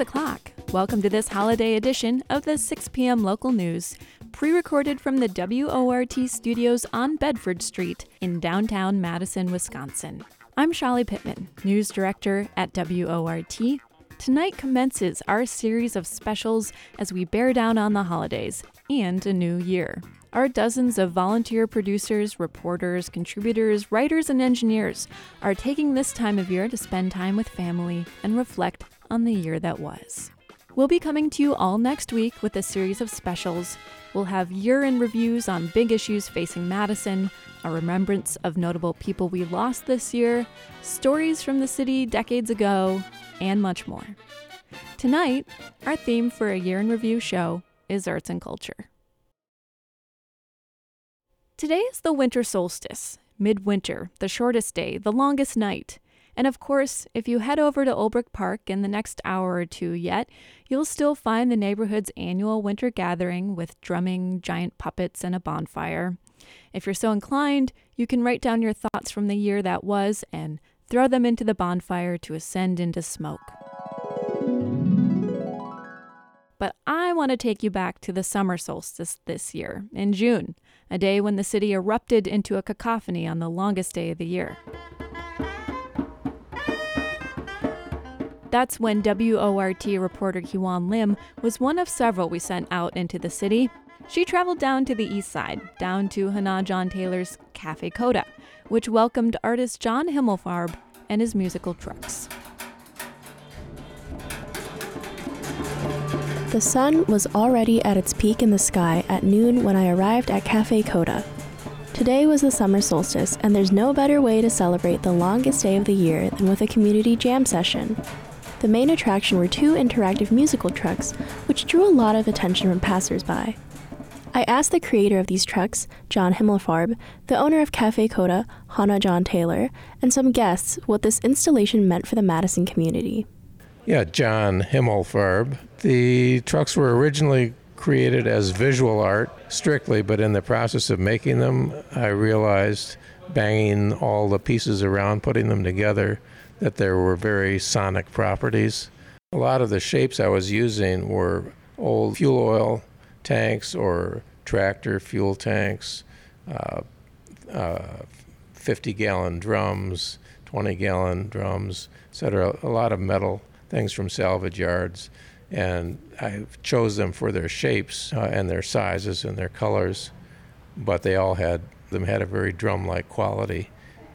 6 o'clock. Welcome to this holiday edition of the 6 p.m. local news, pre recorded from the WORT studios on Bedford Street in downtown Madison, Wisconsin. I'm Chali Pittman, news director at WORT. Tonight commences our series of specials as we bear down on the holidays and a new year. Our dozens of volunteer producers, reporters, contributors, writers, and engineers are taking this time of year to spend time with family and reflect on the year that was. We'll be coming to you all next week with a series of specials. We'll have year in reviews on big issues facing Madison, a remembrance of notable people we lost this year, stories from the city decades ago, and much more. Tonight, our theme for a year in review show is arts and culture. Today is the winter solstice, midwinter, the shortest day, the longest night. And of course, if you head over to Olbrich Park in the next hour or two yet, you'll still find the neighborhood's annual winter gathering with drumming, giant puppets, and a bonfire. If you're so inclined, you can write down your thoughts from the year that was and throw them into the bonfire to ascend into smoke. But I want to take you back to the summer solstice this year, in June, a day when the city erupted into a cacophony on the longest day of the year. That's when WORT reporter Hewan Lim was one of several we sent out into the city. She traveled down to the east side, down to Hanah Jon Taylor's Cafe Coda, which welcomed artist John Himmelfarb and his musical trucks. The sun was already at its peak in the sky at noon when I arrived at Cafe Coda. Today was the summer solstice, and there's no better way to celebrate the longest day of the year than with a community jam session. The main attraction were two interactive musical trucks, which drew a lot of attention from passersby. I asked the creator of these trucks, John Himmelfarb, the owner of Cafe Coda, Hanah Jon Taylor, and some guests what this installation meant for the Madison community. Yeah, John Himmelfarb. The trucks were originally created as visual art strictly, but in the process of making them, I realized banging all the pieces around, putting them together, that there were very sonic properties. A lot of the shapes I was using were old fuel oil tanks or tractor fuel tanks, uh, uh, 50 gallon drums, 20 gallon drums, etc. A lot of metal things from salvage yards, and I chose them for their shapes uh, and their sizes and their colors, but they all had them had a very drum-like quality.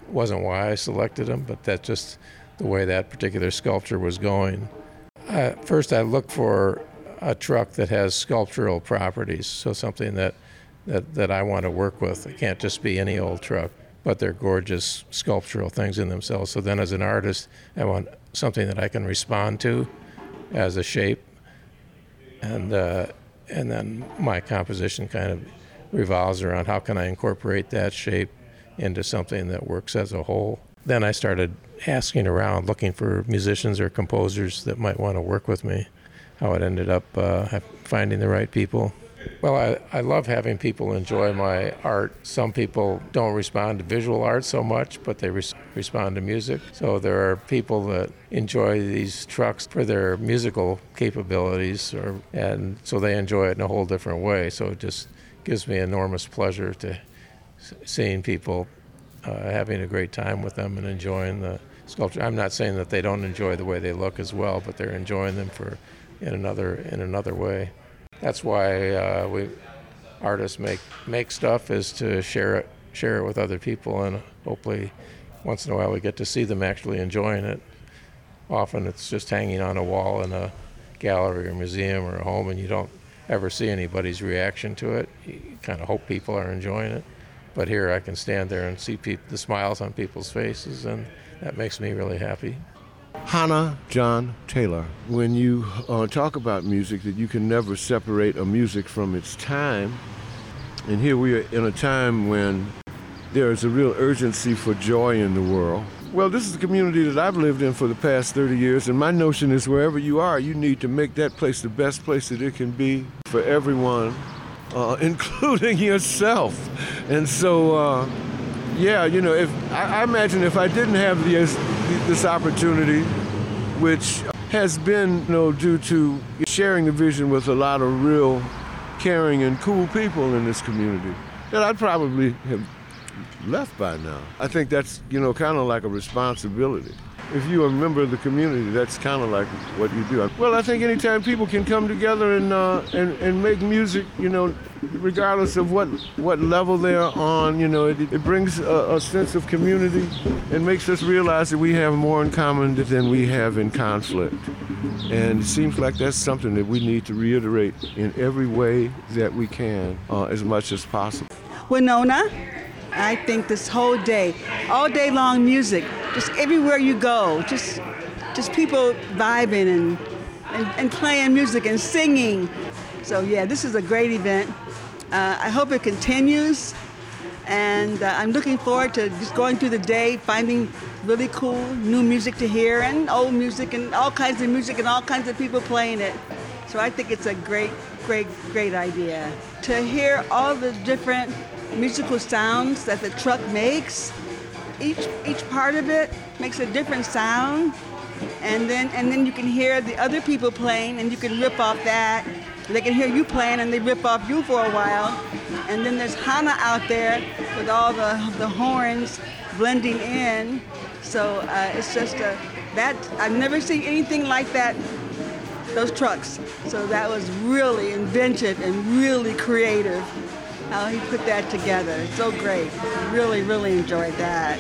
It wasn't why I selected them, but that just the way that particular sculpture was going. Uh, first, I look for a truck that has sculptural properties, so something that, that, that I want to work with. It can't just be any old truck, but they're gorgeous sculptural things in themselves. So then, as an artist, I want something that I can respond to as a shape, and uh, and then my composition kind of revolves around how can I incorporate that shape into something that works as a whole. Then I started asking around, looking for musicians or composers that might want to work with me. How it ended up uh, finding the right people. Well, I, I love having people enjoy my art. Some people don't respond to visual art so much, but they res- respond to music. So there are people that enjoy these trucks for their musical capabilities, or, and so they enjoy it in a whole different way. So it just gives me enormous pleasure to seeing people having a great time with them and enjoying the sculpture. I'm not saying that they don't enjoy the way they look as well, but they're enjoying them for in another in another way. That's why uh, we artists make make stuff is to share it share it with other people and hopefully once in a while we get to see them actually enjoying it. Often it's just hanging on a wall in a gallery or museum or a home and you don't ever see anybody's reaction to it. You kind of hope people are enjoying it but here i can stand there and see pe- the smiles on people's faces and that makes me really happy Hanah Jon Taylor. When you uh, talk about music, that you can never separate a music from its time. And here we are in a time when there is a real urgency for joy in the world. Well, this is the community that I've lived in for the past 30 years, and my notion is wherever you are, you need to make that place the best place that it can be for everyone, uh, including yourself. And so, uh, yeah, you know, if I, I, imagine if I didn't have this, this opportunity, which has been you know, due to sharing the vision with a lot of real caring and cool people in this community that I'd probably have left by now. I think that's, you know, kind of like a responsibility. If you're a member of the community, that's kind of like what you do. Well, I think anytime people can come together and, uh, and, and make music, you know, regardless of what, what level they're on, you know, it, it brings a, a sense of community and makes us realize that we have more in common than we have in conflict. And it seems like that's something that we need to reiterate in every way that we can uh, as much as possible. Winona, I think this whole day, all day long music, just everywhere you go, just just people vibing and, and, and playing music and singing. So yeah, this is a great event. Uh, I hope it continues, and uh, I'm looking forward to just going through the day, finding really cool new music to hear and old music and all kinds of music and all kinds of people playing it. So I think it's a great, great, great idea to hear all the different musical sounds that the truck makes. Each each part of it makes a different sound, and then and then you can hear the other people playing, and you can rip off that. They can hear you playing, and they rip off you for a while. And then there's Hanah out there with all the the horns blending in. So uh, it's just a that I've never seen anything like that. Those trucks. So that was really inventive and really creative how he put that together. So great. Really, really enjoyed that.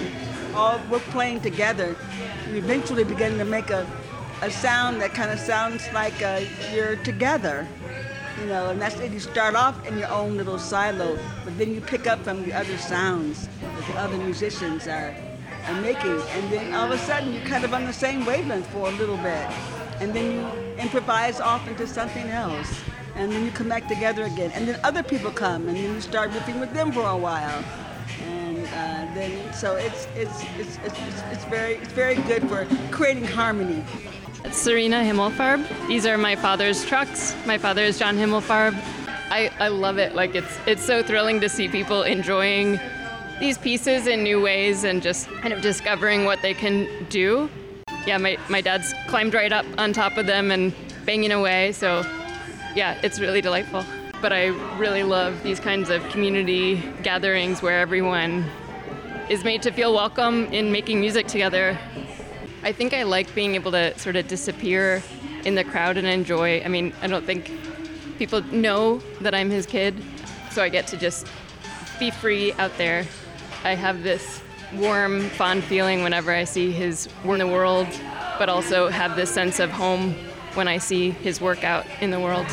All we're playing together. We eventually begin to make a, a sound that kind of sounds like uh, you're together. You know, and that's it. You start off in your own little silo, but then you pick up from the other sounds that the other musicians are, are making. And then all of a sudden you're kind of on the same wavelength for a little bit. And then you improvise off into something else and then you come back together again. And then other people come, and then you start riffing with them for a while. And uh, then, so it's it's, it's it's, it's, it's very it's very good for creating harmony. It's Serena Himmelfarb. These are my father's trucks. My father is John Himmelfarb. I, I love it. Like it's it's so thrilling to see people enjoying these pieces in new ways and just kind of discovering what they can do. Yeah, my, my dad's climbed right up on top of them and banging away, so yeah, it's really delightful. But I really love these kinds of community gatherings where everyone is made to feel welcome in making music together. I think I like being able to sort of disappear in the crowd and enjoy. I mean, I don't think people know that I'm his kid, so I get to just be free out there. I have this warm, fond feeling whenever I see his work in the world, but also have this sense of home when I see his work out in the world.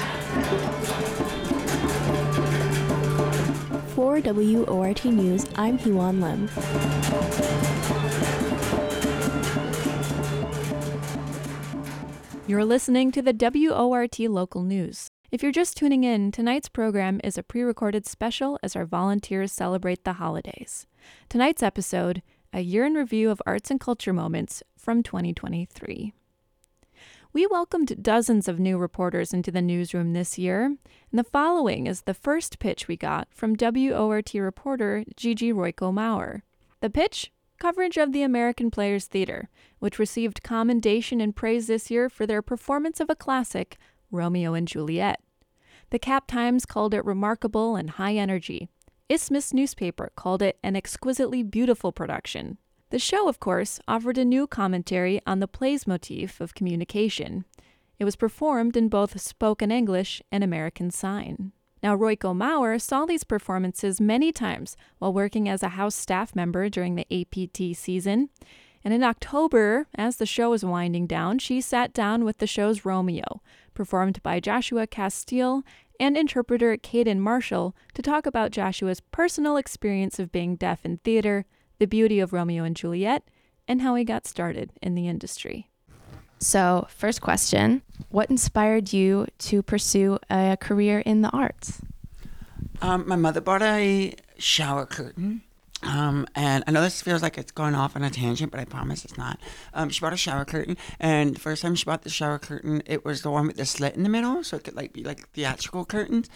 For WORT News, I'm Hewan Lim. You're listening to the WORT local news. If you're just tuning in, tonight's program is a pre recorded special as our volunteers celebrate the holidays. Tonight's episode, a year in review of arts and culture moments from 2023. We welcomed dozens of new reporters into the newsroom this year, and the following is the first pitch we got from WORT reporter Gigi Royko Maurer. The pitch? Coverage of the American Players Theater, which received commendation and praise this year for their performance of a classic, Romeo and Juliet. The Cap Times called it remarkable and high energy. Isthmus newspaper called it an exquisitely beautiful production. The show, of course, offered a new commentary on the play's motif of communication. It was performed in both spoken English and American Sign. Now, Royko Maurer saw these performances many times while working as a house staff member during the APT season. And in October, as the show was winding down, she sat down with the show's Romeo, performed by Joshua Castille and interpreter Caden Marshall, to talk about Joshua's personal experience of being deaf in theater, the beauty of Romeo and Juliet, and how he got started in the industry. So, first question What inspired you to pursue a career in the arts? Um, my mother bought a shower curtain. Um, and I know this feels like it's going off on a tangent, but I promise it's not. Um, she bought a shower curtain, and the first time she bought the shower curtain, it was the one with the slit in the middle, so it could like be like theatrical curtains.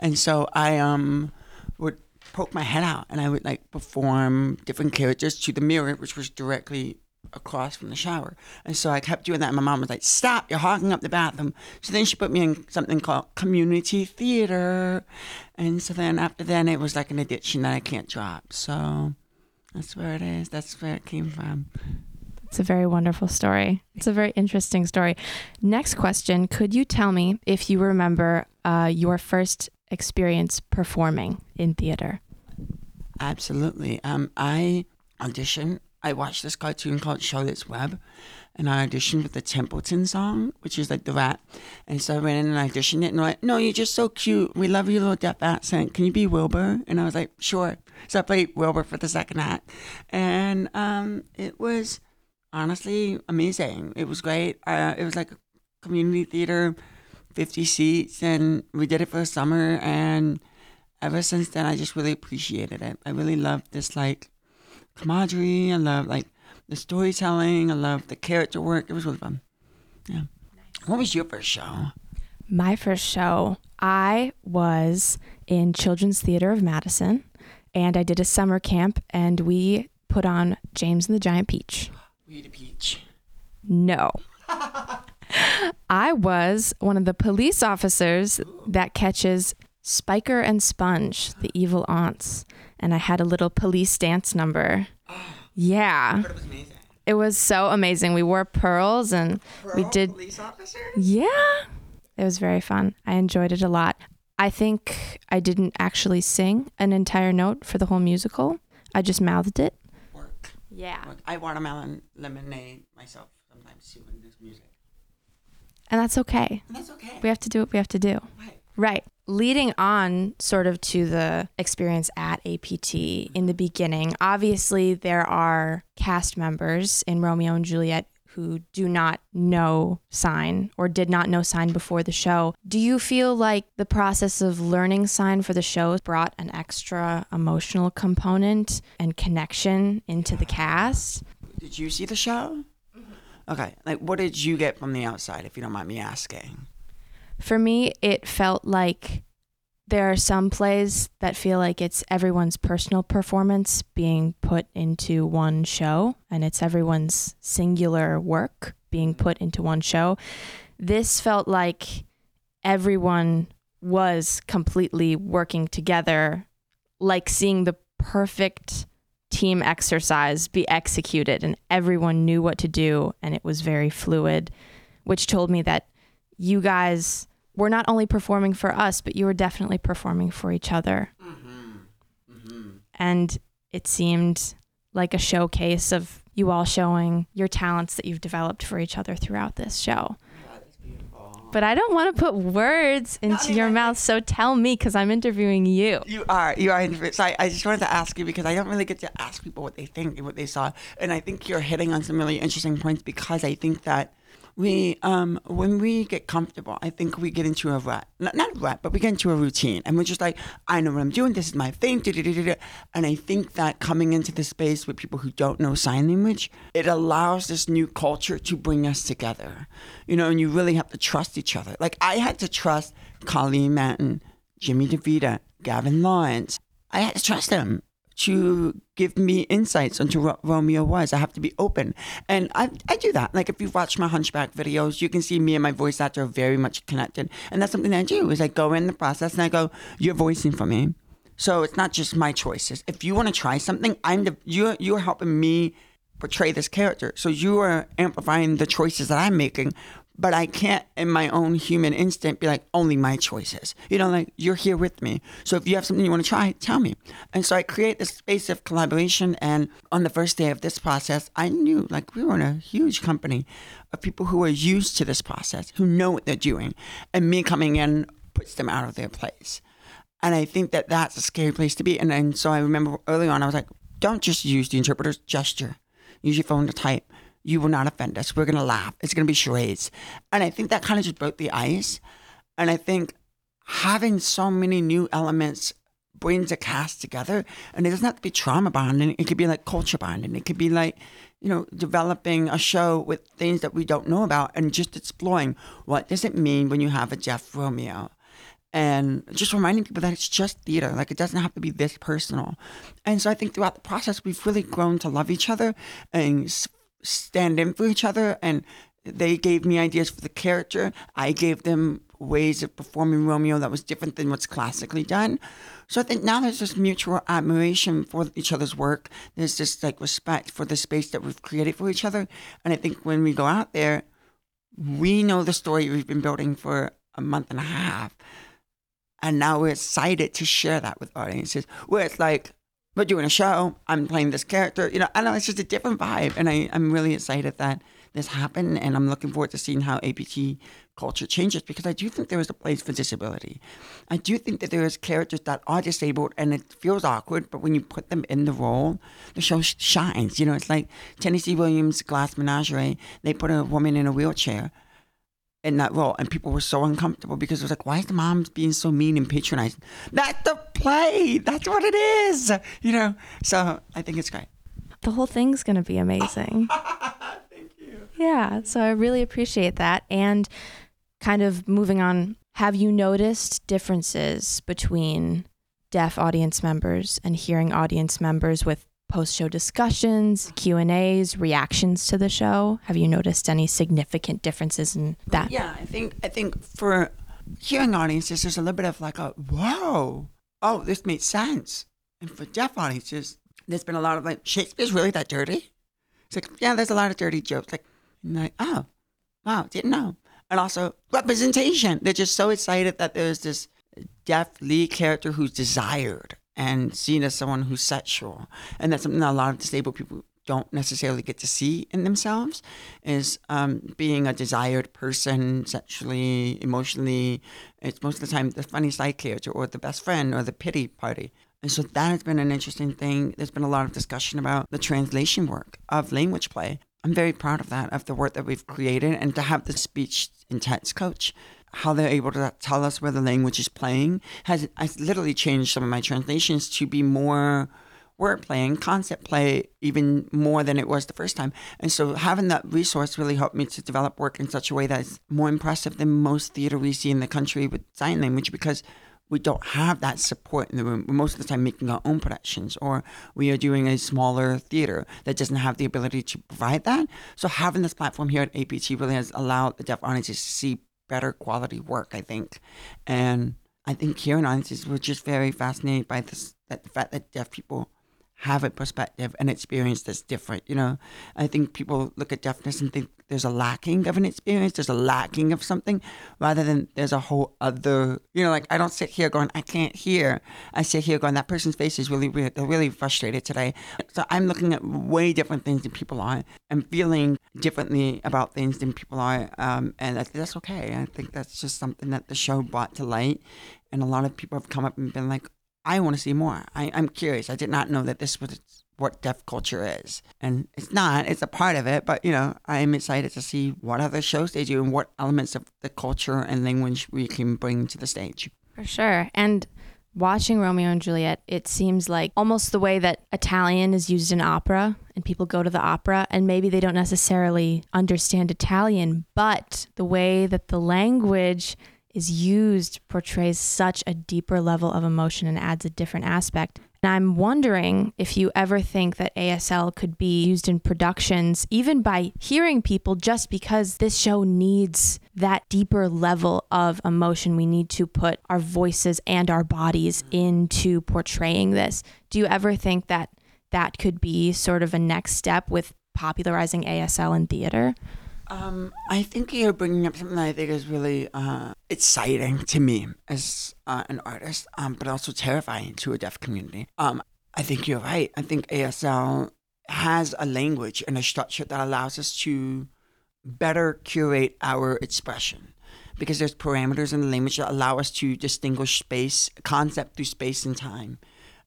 And so I um would poke my head out and I would like perform different characters to the mirror, which was directly across from the shower. And so I kept doing that. And my mom was like, Stop, you're hogging up the bathroom. So then she put me in something called community theater. And so then after then, it was like an addiction that I can't drop. So that's where it is. That's where it came from. It's a very wonderful story. It's a very interesting story. Next question Could you tell me if you remember uh, your first experience performing in theater? Absolutely. Um, I auditioned. I watched this cartoon called Charlotte's Web, and I auditioned with the Templeton song, which is like the rat. And so I went in and I auditioned it, and they're like, "No, you're just so cute. We love your little deaf accent. Can you be Wilbur?" And I was like, "Sure." So I played Wilbur for the second act, and um, it was honestly amazing. It was great. Uh, it was like a community theater, fifty seats, and we did it for the summer and ever since then, I just really appreciated it. I really loved this like camaraderie. I love like the storytelling. I love the character work. It was really fun. Yeah. What was your first show? My first show, I was in Children's Theater of Madison, and I did a summer camp, and we put on James and the Giant Peach. Were you the peach? No. I was one of the police officers that catches Spiker and Sponge, the evil aunts, and I had a little police dance number. Yeah. It was amazing. It was so amazing. We wore pearls and we did Police officer? Yeah. It was very fun. I enjoyed it a lot. I think I didn't actually sing an entire note for the whole musical. I just mouthed it. Work. Yeah. Work. I watermelon lemonade myself sometimes too when there's music. And that's okay. And that's okay. We have to do what we have to do. Right. Right. Leading on sort of to the experience at APT in the beginning, obviously there are cast members in Romeo and Juliet who do not know sign or did not know sign before the show. Do you feel like the process of learning sign for the show brought an extra emotional component and connection into the cast? Did you see the show? Okay. Like, what did you get from the outside, if you don't mind me asking? For me, it felt like there are some plays that feel like it's everyone's personal performance being put into one show and it's everyone's singular work being put into one show. This felt like everyone was completely working together, like seeing the perfect team exercise be executed and everyone knew what to do and it was very fluid, which told me that you guys were not only performing for us, but you were definitely performing for each other. Mm-hmm. And it seemed like a showcase of you all showing your talents that you've developed for each other throughout this show. But I don't want to put words into your mouth, so tell me because I'm interviewing you. You are, you are. So I, I just wanted to ask you because I don't really get to ask people what they think and what they saw, and I think you're hitting on some really interesting points because I think that we, um, when we get comfortable, I think we get into a rut, not, not a rut, but we get into a routine, and we're just like, I know what I'm doing. This is my thing. And I think that coming into the space with people who don't know sign language, it allows this new culture to bring us together, you know. And you really have to trust each other. Like I had to trust Colleen Madden, Jimmy DeVita, Gavin Lawrence. I had to trust them to give me insights into what Romeo was. I have to be open. And I, I do that. Like if you've watched my Hunchback videos, you can see me and my voice actor are very much connected. And that's something that I do is I go in the process and I go, you're voicing for me. So it's not just my choices. If you want to try something, I'm the you're you're helping me portray this character. So you are amplifying the choices that I'm making, but I can't in my own human instinct be like only my choices. You know, like you're here with me. So if you have something you want to try, tell me. And so I create this space of collaboration and on the first day of this process, I knew like we were in a huge company of people who are used to this process, who know what they're doing, and me coming in puts them out of their place. And I think that that's a scary place to be. And, and so I remember early on, I was like, don't just use the interpreter's gesture. Use your phone to type. You will not offend us. We're going to laugh. It's going to be charades. And I think that kind of just broke the ice. And I think having so many new elements brings a cast together. And it doesn't have to be trauma bonding. It could be like culture bonding. It could be like, you know, developing a show with things that we don't know about and just exploring what does it mean when you have a Jeff Romeo and just reminding people that it's just theater. Like it doesn't have to be this personal. And so I think throughout the process, we've really grown to love each other and stand in for each other and they gave me ideas for the character. I gave them ways of performing Romeo that was different than what's classically done. So I think now there's this mutual admiration for each other's work. There's this like respect for the space that we've created for each other. And I think when we go out there, we know the story we've been building for a month and a half. And now we're excited to share that with audiences. Where it's like, we're doing a show, I'm playing this character. You know, I know it's just a different vibe. And I, I'm really excited that this happened. And I'm looking forward to seeing how APT culture changes because I do think there is a place for disability. I do think that there is characters that are disabled and it feels awkward, but when you put them in the role, the show shines. You know, it's like Tennessee Williams' Glass Menagerie. They put a woman in a wheelchair in that role, and people were so uncomfortable because it was like, why is the mom being so mean and patronizing? That's the play. That's what it is. You know. So I think it's great. The whole thing's to be amazing. Thank you. Yeah, so I really appreciate that. And kind of moving on, have you noticed differences between deaf audience members and hearing audience members with post-show discussions, Q&As, reactions to the show? Have you noticed any significant differences in that? Yeah, I think I think for hearing audiences, there's a little bit of like a whoa, oh, this makes sense. And for deaf audiences, there's been a lot of like Shakespeare's really that dirty. It's like yeah, there's a lot of dirty jokes. Like, like oh, wow, didn't know. And also representation. They're just so excited that there's this deaf lead character who's desired and seen as someone who's sexual. And that's something that a lot of disabled people don't necessarily get to see in themselves is um, being a desired person sexually, emotionally. It's most of the time the funny side character or the best friend or the pity party. And so that has been an interesting thing. There's been a lot of discussion about the translation work of language play. I'm very proud of that, of the work that we've created, and to have the speech text coach how they're able to tell us where the language is playing has, has literally changed some of my translations to be more word playing, concept play, even more than it was the first time. And so having that resource really helped me to develop work in such a way that's more impressive than most theater we see in the country with sign language because we don't have that support in the room. We're most of the time making our own productions, or we are doing a smaller theater that doesn't have the ability to provide that. So having this platform here at APT really has allowed the deaf audiences to see better quality work, I think. And I think hearing audiences were just very fascinated by this that the fact that deaf people have a perspective and experience that's different. You know, I think people look at deafness and think there's a lacking of an experience, there's a lacking of something, rather than there's a whole other. You know, like I don't sit here going, I can't hear. I sit here going, that person's face is really weird. They're really frustrated today. So I'm looking at way different things than people are, and feeling differently about things than people are, um, and that's okay. I think that's just something that the show brought to light, and a lot of people have come up and been like, I want to see more. I, I'm curious. I did not know that this was what deaf culture is. And it's not, it's a part of it, but you know, I'm excited to see what other shows they do and what elements of the culture and language we can bring to the stage. For sure. And watching Romeo and Juliet, it seems like almost the way that Italian is used in opera and people go to the opera and maybe they don't necessarily understand Italian, but the way that the language is used portrays such a deeper level of emotion and adds a different aspect. And I'm wondering if you ever think that ASL could be used in productions, even by hearing people, just because this show needs that deeper level of emotion. We need to put our voices and our bodies into portraying this. Do you ever think that that could be sort of a next step with popularizing ASL in theater? Um, I think you're bringing up something that I think is really uh, exciting to me as uh, an artist, um, but also terrifying to a deaf community. Um, I think you're right. I think ASL has a language and a structure that allows us to better curate our expression because there's parameters in the language that allow us to distinguish space, concept through space and time.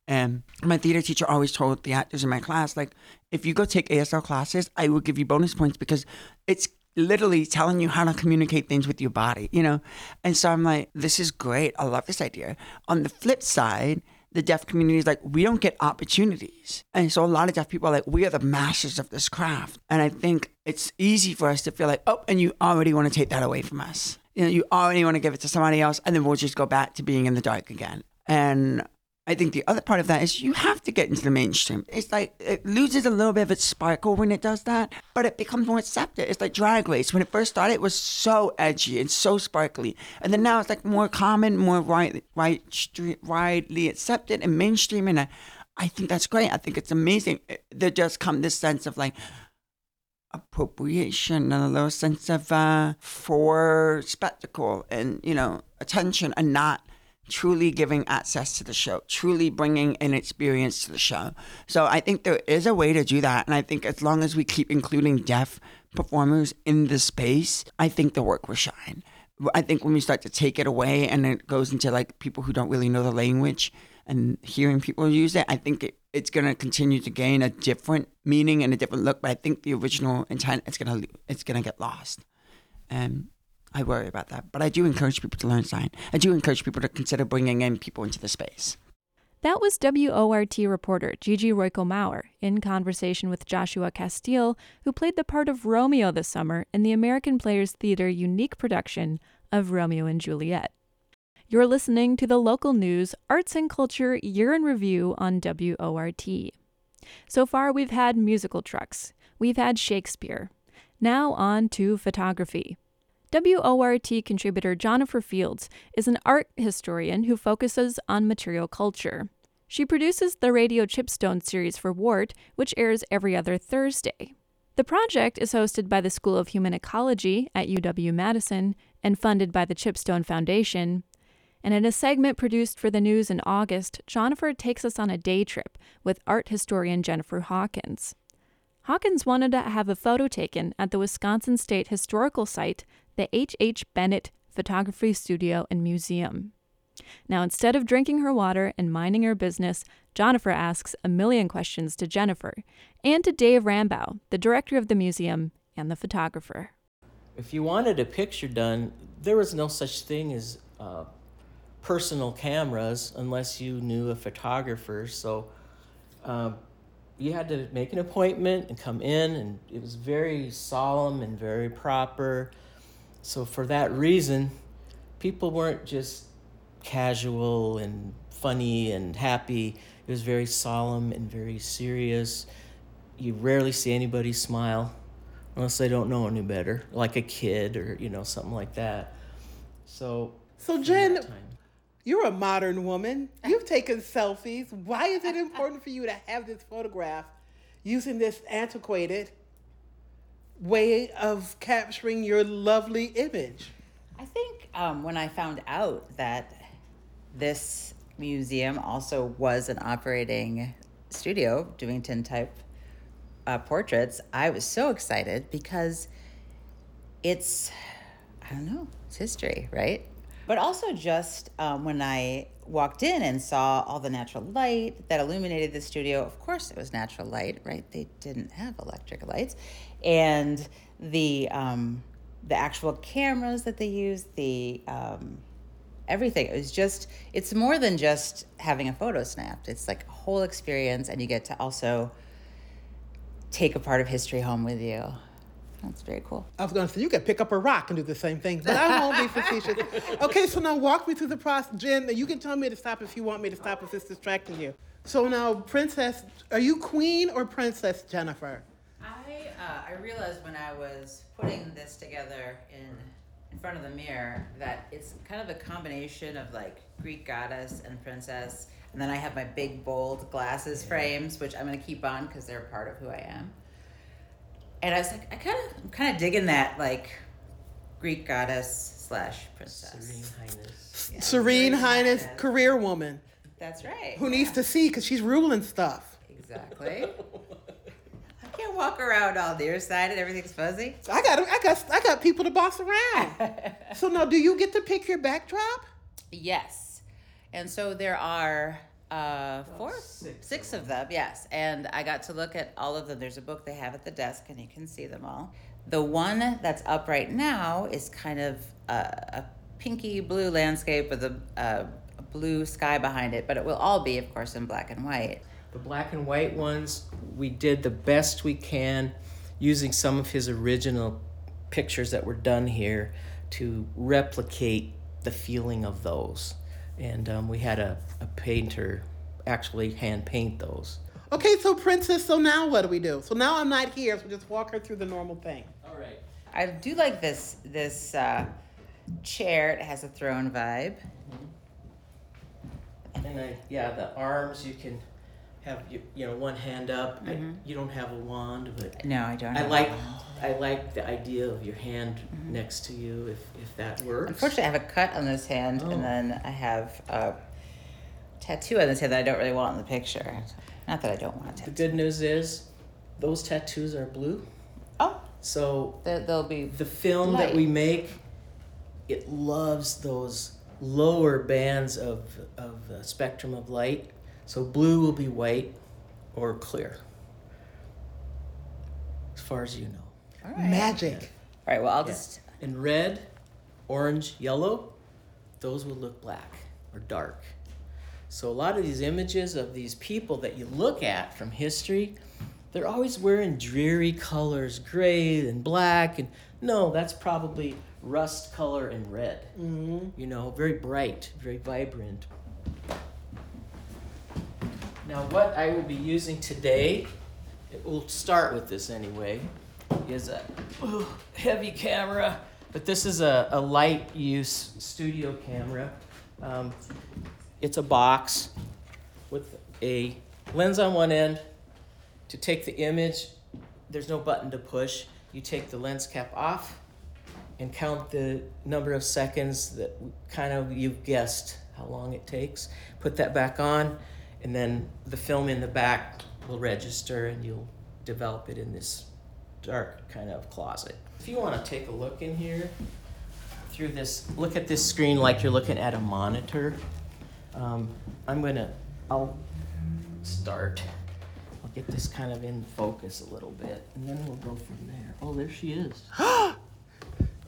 And my theater teacher always told the actors in my class, like, if you go take ASL classes, I will give you bonus points because it's literally telling you how to communicate things with your body, you know? And so I'm like, this is great. I love this idea. On the flip side, the deaf community is like, we don't get opportunities. And so a lot of deaf people are like, we are the masters of this craft. And I think it's easy for us to feel like, oh, and you already want to take that away from us. You know, you already want to give it to somebody else, and then we'll just go back to being in the dark again. And I think the other part of that is you have to get into the mainstream. It's like it loses a little bit of its sparkle when it does that, but it becomes more accepted. It's like Drag Race. When it first started, it was so edgy and so sparkly, and then now it's like more common, more right, right, widely accepted and mainstream. And I, I think that's great. I think it's amazing. There just come this sense of like appropriation and a little sense of uh, for spectacle and you know attention, and not truly giving access to the show, truly bringing an experience to the show. So I think there is a way to do that. And I think as long as we keep including deaf performers in the space, I think the work will shine. I think when we start to take it away and it goes into like people who don't really know the language and hearing people use it, I think it, it's going to continue to gain a different meaning and a different look. But I think the original intent it's going to it's going to get lost. And I worry about that. But I do encourage people to learn sign. I do encourage people to consider bringing in people into the space. That was WORT reporter Gigi Royko Maurer in conversation with Joshua Castille, who played the part of Romeo this summer in the American Players Theater unique production of Romeo and Juliet. You're listening to the local news, arts and culture year in review on WORT. So far, we've had musical trucks, we've had Shakespeare. Now on to photography. WORT contributor Jennifer Fields is an art historian who focuses on material culture. She produces the Radio Chipstone series for WORT, which airs every other Thursday. The project is hosted by the School of Human Ecology at UW Madison and funded by the Chipstone Foundation. And in a segment produced for the news in August, Jennifer takes us on a day trip with art historian Jennifer Hawkins. Hawkins wanted to have a photo taken at the Wisconsin State Historical Site the H. H. Bennett Photography Studio and Museum. Now, instead of drinking her water and minding her business, Jennifer asks a million questions to Jennifer and to Dave Rambow, the director of the museum and the photographer. If you wanted a picture done, there was no such thing as uh, personal cameras unless you knew a photographer. So uh, you had to make an appointment and come in, and it was very solemn and very proper. So, for that reason, people weren't just casual and funny and happy. It was very solemn and very serious. You rarely see anybody smile unless they don't know any better, like a kid or, you know, something like that. So, so Jen, you're a modern woman. You've taken selfies. Why is it important for you to have this photograph using this antiquated way of capturing your lovely image? I think um, when I found out that this museum also was an operating studio doing tintype uh, portraits, I was so excited because it's, I don't know, it's history, right? But also just um, when I walked in and saw all the natural light that illuminated the studio, of course it was natural light, right? They didn't have electric lights and the um, the actual cameras that they use, the um, everything. It was just it's more than just having a photo snapped. It's like a whole experience, and you get to also take a part of history home with you. That's very cool. I was going to say you could pick up a rock and do the same thing, but I won't be facetious. Okay, so now walk me through the process, Jen. You can tell me to stop if you want me to stop if it's distracting you. So now, Princess, are you Queen or Princess Jennifer? uh, I realized when I was putting this together in in front of the mirror that it's kind of a combination of like Greek goddess and princess, and then I have my big bold glasses frames, which I'm gonna keep on because they're part of who I am. And I was like, I kind of, I'm kind of digging that like Greek goddess slash princess. Serene Highness. Yeah, Serene, Highness, Highness, career woman. That's right. Who yeah. needs to see because she's ruling stuff. Exactly. I can't walk around all nearsighted and everything's fuzzy. I got I got I got people to boss around. so now, do you get to pick your backdrop? Yes, and so there are uh, four, six, six of them. Yes, and I got to look at all of them. There's a book they have at the desk, and you can see them all. The one that's up right now is kind of a, a pinky blue landscape with a, a blue sky behind it, but it will all be, of course, in black and white. The black and white ones, we did the best we can using some of his original pictures that were done here to replicate the feeling of those. And um, we had a, a painter actually hand paint those. Okay, so Princess, so now what do we do? So now I'm not here, so just walk her through the normal thing. All right. I do like this this uh, chair. It has a throne vibe. And I, yeah, the arms you can have you, you know one hand up. I, mm-hmm. you don't have a wand, but No, I don't. I have like. I like the idea of your hand mm-hmm. next to you if if that works. Unfortunately, I have a cut on this hand, Oh. and then I have a tattoo on this hand that I don't really want in the picture. Not that I don't want a The good news is, those tattoos are blue. Oh, So they- they'll be. the film that we make, it loves those lower bands of of the spectrum of light. So blue will be white or clear. As far as you know. All right. Magic. All right. Well, I'll Yeah. just. And red, orange, yellow, those will look black or dark. So a lot of these images of these people that you look at from history, they're always wearing dreary colors, gray and black, and no, that's probably rust color and red. Mm-hmm. You know, very bright, very vibrant. Now, what I will be using today, it will start with this anyway, is a oh, heavy camera, but this is a, a light use studio camera. Um, it's a box with a lens on one end. To take the image, there's no button to push. You take the lens cap off and count the number of seconds that kind of you've guessed how long it takes. Put that back on, and then the film in the back will register and you'll develop it in this dark kind of closet. If you want to take a look in here through this, look at this screen like you're looking at a monitor. Um, I'm gonna, I'll start. I'll get this kind of in focus a little bit, and then we'll go from there. Oh, there she is.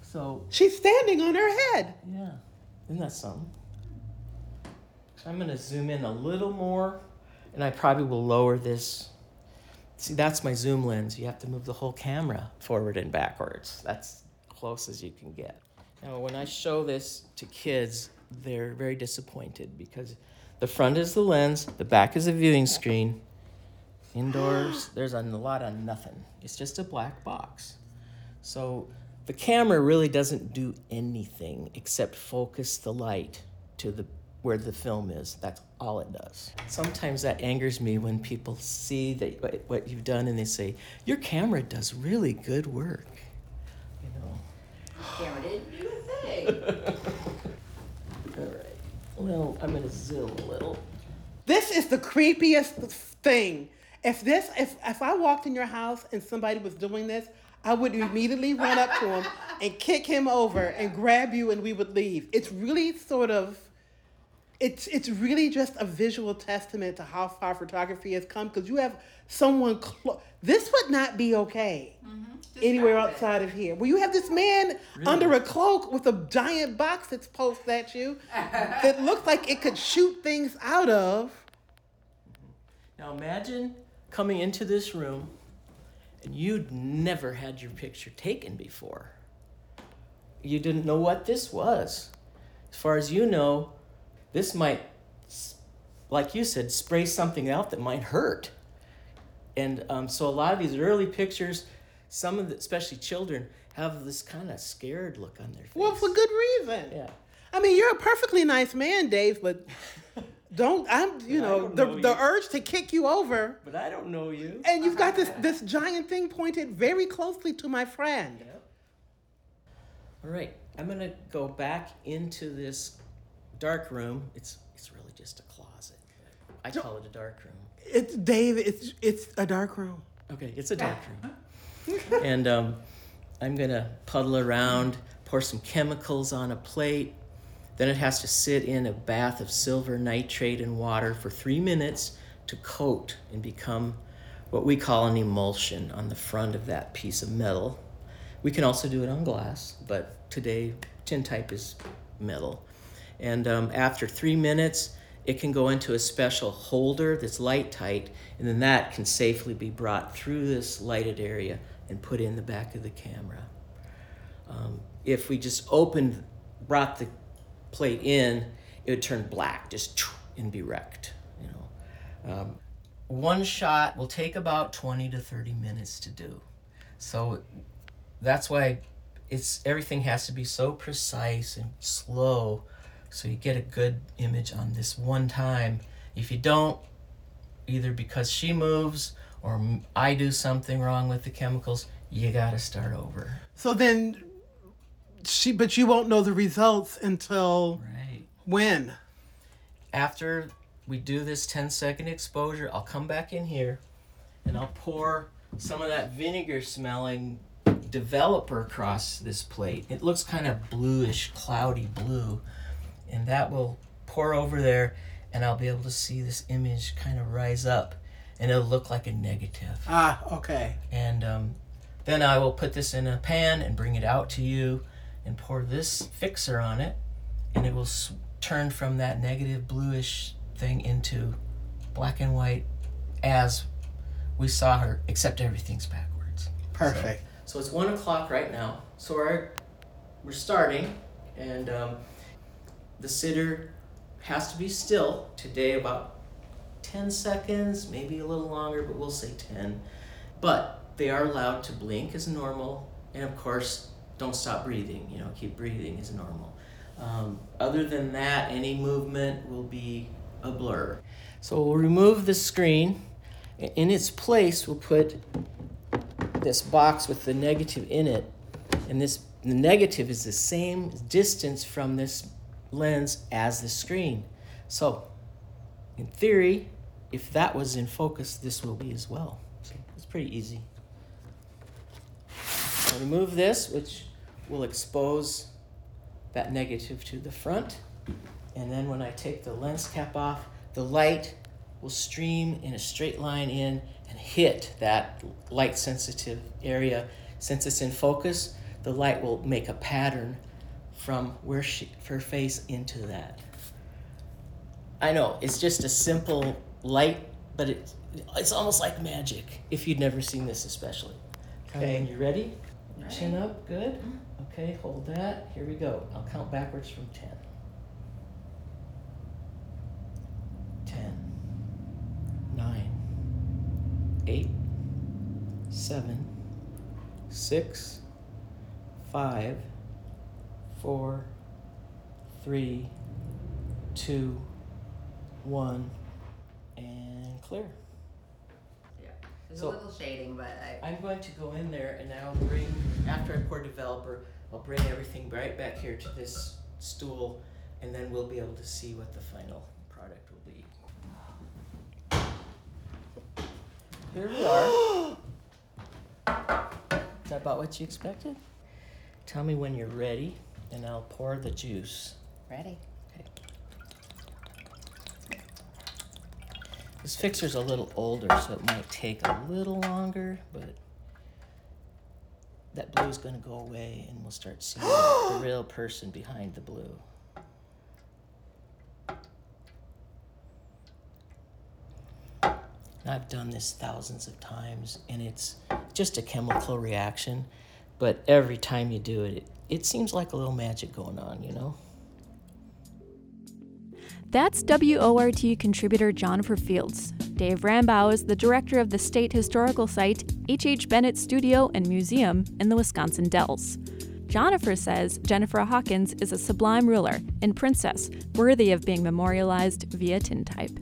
so She's standing on her head. yeah, isn't that something? So I'm gonna zoom in a little more, and I probably will lower this. See, that's my zoom lens. You have to move the whole camera forward and backwards. That's close as you can get. Now, when I show this to kids, they're very disappointed because the front is the lens, the back is a viewing screen. Indoors, there's a lot of nothing. It's just a black box. So the camera really doesn't do anything except focus the light to the where the film is. That's all it does. Sometimes that angers me when people see that what- what you've done and they say, "Your camera does really good work." You know. Camera didn't do a thing. All right. Well, I'm gonna zoom a little. This is the creepiest thing. If this, if if I walked in your house and somebody was doing this, I would immediately run up to him and kick him over and grab you, and we would leave. It's really sort of, it's it's really just a visual testament to how far photography has come because you have someone. Clo- this would not be okay anywhere outside of here. Well, you have this man under a cloak with a giant box that's posed at you that looks like it could shoot things out of. Now imagine coming into this room and you'd never had your picture taken before. You didn't know what this was. As far as you know, this might, like you said, spray something out that might hurt. And um, so a lot of these early pictures, some of the, especially children, have this kind of scared look on their face. Well, for good reason. Yeah. I mean, you're a perfectly nice man, Dave, but don't I'm you know the know the you. urge to kick you over, But I don't know you. and you've got this this giant thing pointed very closely to my friend. All right, I'm gonna go back into this dark room. It's it's really just a closet. I call it a dark room. It's Dave. It's it's a dark room. Okay, it's a dark room. and um, I'm gonna puddle around, pour some chemicals on a plate. Then it has to sit in a bath of silver nitrate and water for three minutes to coat and become what we call an emulsion on the front of that piece of metal. We can also do it on glass, but today tintype is metal. And um, after three minutes, it can go into a special holder that's light tight, and then that can safely be brought through this lighted area and put in the back of the camera. Um, if we just opened, brought the plate in, it would turn black, just and be wrecked. You know. Um, one shot will take about 20 to 30 minutes to do. So that's why it's everything has to be so precise and slow so you get a good image on this one time. If you don't, either because she moves or I do something wrong with the chemicals, you got to start over. So then, she, but you won't know the results until Right. when? After we do this 10 second exposure, I'll come back in here and I'll pour some of that vinegar smelling developer across this plate. It looks kind of bluish, cloudy blue, and that will pour over there and I'll be able to see this image kind of rise up and it'll look like a negative. Ah, okay. And um, then I will put this in a pan and bring it out to you and pour this fixer on it, and it will s- turn from that negative bluish thing into black and white as we saw her, except everything's backwards. Perfect. So it's one o'clock right now. So we're, we're starting, and um, the sitter has to be still today about 10 seconds, maybe a little longer, but we'll say 10. But they are allowed to blink as normal, and of course, don't stop breathing. You know, keep breathing as normal. Um, other than that, any movement will be a blur. So we'll remove the screen. In its place, we'll put this box with the negative in it, and this the negative is the same distance from this lens as the screen. So, in theory, if that was in focus, this will be as well. So it's pretty easy. I'll remove this, which will expose that negative to the front. And then when I take the lens cap off, the light will stream in a straight line in and hit that light sensitive area. Since it's in focus, the light will make a pattern from where she, her face into that. I know it's just a simple light, but it, it's almost like magic if you'd never seen this, especially. Okay, and you ready? Chin up, good. Mm-hmm. Okay, hold that. Here we go. I'll count backwards from 10. 10, 9, 8, 7, 6, 5, 4, 3, 2, 1, and clear. Yeah. There's So- a little shading, but I, I'm going to go in there and I'll bring, after I pour developer, I'll bring everything right back here to this stool and then we'll be able to see what the final product will be. Here we are. Is that about what you expected? Tell me when you're ready and I'll pour the juice. ready. Okay. This fixer's a little older, so it might take a little longer, but that blue's gonna go away and we'll start seeing the real person behind the blue. I've done this thousands of times and it's just a chemical reaction, but every time you do it, it, it seems like a little magic going on, you know? That's WORT contributor Jennifer Fields. Dave Rambow is the director of the State Historical Site, H.H. Bennett Studio and Museum in the Wisconsin Dells. Jennifer says Jennifer Hawkins is a sublime ruler and princess worthy of being memorialized via tintype.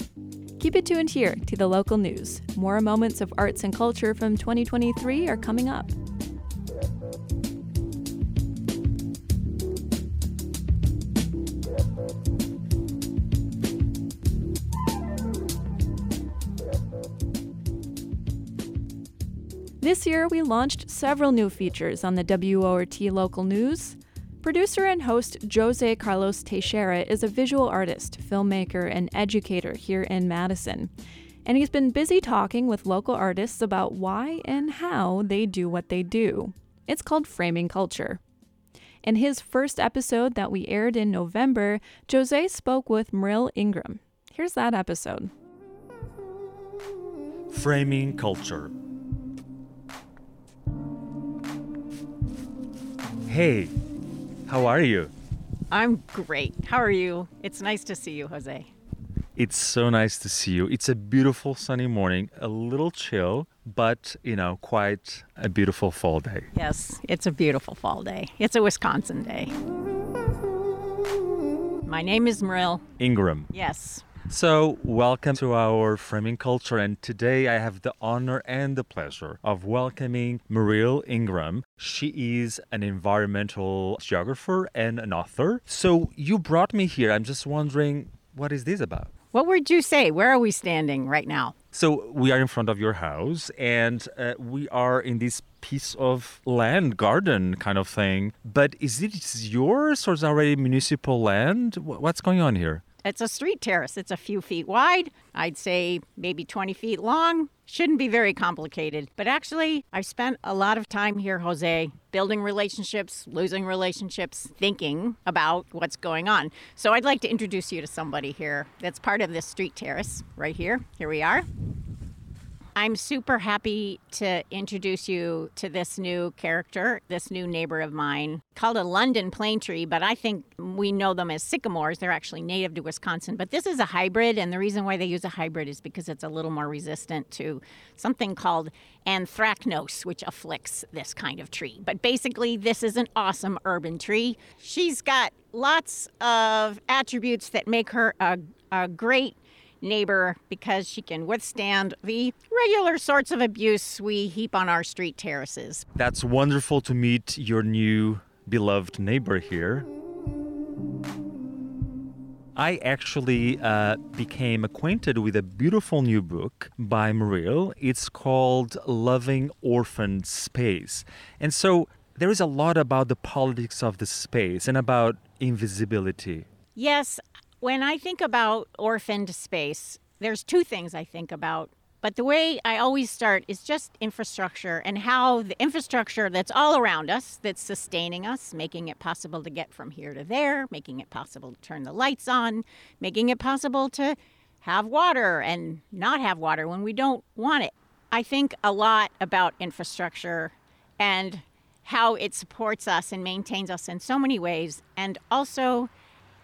Keep it tuned here to the local news. More moments of arts and culture from 2023 are coming up. This year, we launched several new features on the WORT local news. Producer and host Jose Carlos Teixeira is a visual artist, filmmaker, and educator here in Madison. And he's been busy talking with local artists about why and how they do what they do. It's called Framing Culture. In his first episode that we aired in November, Jose spoke with Mrill Ingram. Here's that episode. Framing culture. Hey, how are you? I'm great. How are you? It's nice to see you, Jose. It's so nice to see you. It's a beautiful sunny morning, a little chill, but, you know, quite a beautiful fall day. Yes, it's a beautiful fall day. It's a Wisconsin day. My name is Mrill. Ingram. Yes. So, welcome to our Framing Culture, and today I have the honor and the pleasure of welcoming Mrill Ingram. She is an environmental geographer and an author. So, you brought me here. I'm just wondering, what is this about? What would you say? Where are we standing right now? So we are in front of your house, and uh, we are in this piece of land, garden kind of thing. But is it yours or is it already municipal land? What's going on here? It's a street terrace. It's a few feet wide. I'd say maybe 20 feet long. Shouldn't be very complicated. But actually, I've spent a lot of time here, Jose, building relationships, losing relationships, thinking about what's going on. So I'd like to introduce you to somebody here that's part of this street terrace right here. Here we are. I'm super happy to introduce you to this new character, this new neighbor of mine, called a London plane tree, but I think we know them as sycamores. They're actually native to Wisconsin, but this is a hybrid, and the reason why they use a hybrid is because it's a little more resistant to something called anthracnose, which afflicts this kind of tree. But basically, this is an awesome urban tree. She's got lots of attributes that make her a, a great neighbor because she can withstand the regular sorts of abuse we heap on our street terraces. That's wonderful to meet your new beloved neighbor here. I actually uh, became acquainted with a beautiful new book by Mrill. It's called Loving Orphaned Space. And so there is a lot about the politics of the space and about invisibility. Yes, when I think about orphaned space, there's two things I think about. But the way I always start is just infrastructure and how the infrastructure that's all around us, that's sustaining us, making it possible to get from here to there, making it possible to turn the lights on, making it possible to have water and not have water when we don't want it. I think a lot about infrastructure and how it supports us and maintains us in so many ways, and also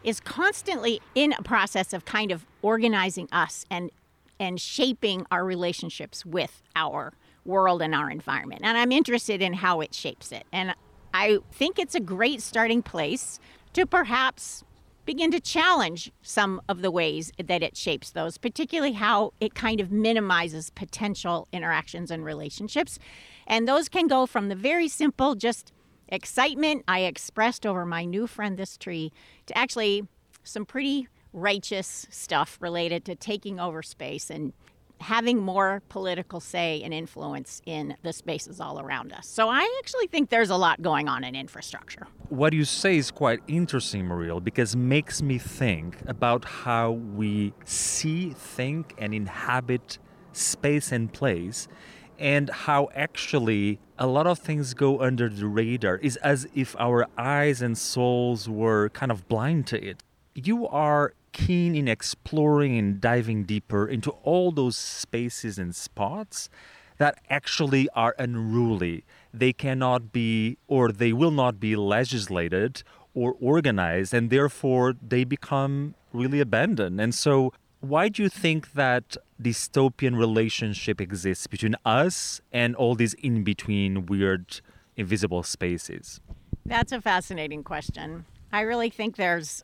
is constantly in a process of kind of organizing us and and shaping our relationships with our world and our environment. And I'm interested in how it shapes it. And I think it's a great starting place to perhaps begin to challenge some of the ways that it shapes those, particularly how it kind of minimizes potential interactions and relationships. And those can go from the very simple, just excitement I expressed over my new friend, this tree, to actually some pretty righteous stuff related to taking over space and having more political say and influence in the spaces all around us. So I actually think there's a lot going on in infrastructure. What you say is quite interesting, Mrill, because makes me think about how we see, think, and inhabit space and place and how actually a lot of things go under the radar is as if our eyes and souls were kind of blind to it. You are keen in exploring and diving deeper into all those spaces and spots that actually are unruly. They cannot be or they will not be legislated or organized, and therefore they become really abandoned. And so, why do you think that dystopian relationship exists between us and all these in between weird invisible spaces? That's a fascinating question. I really think there's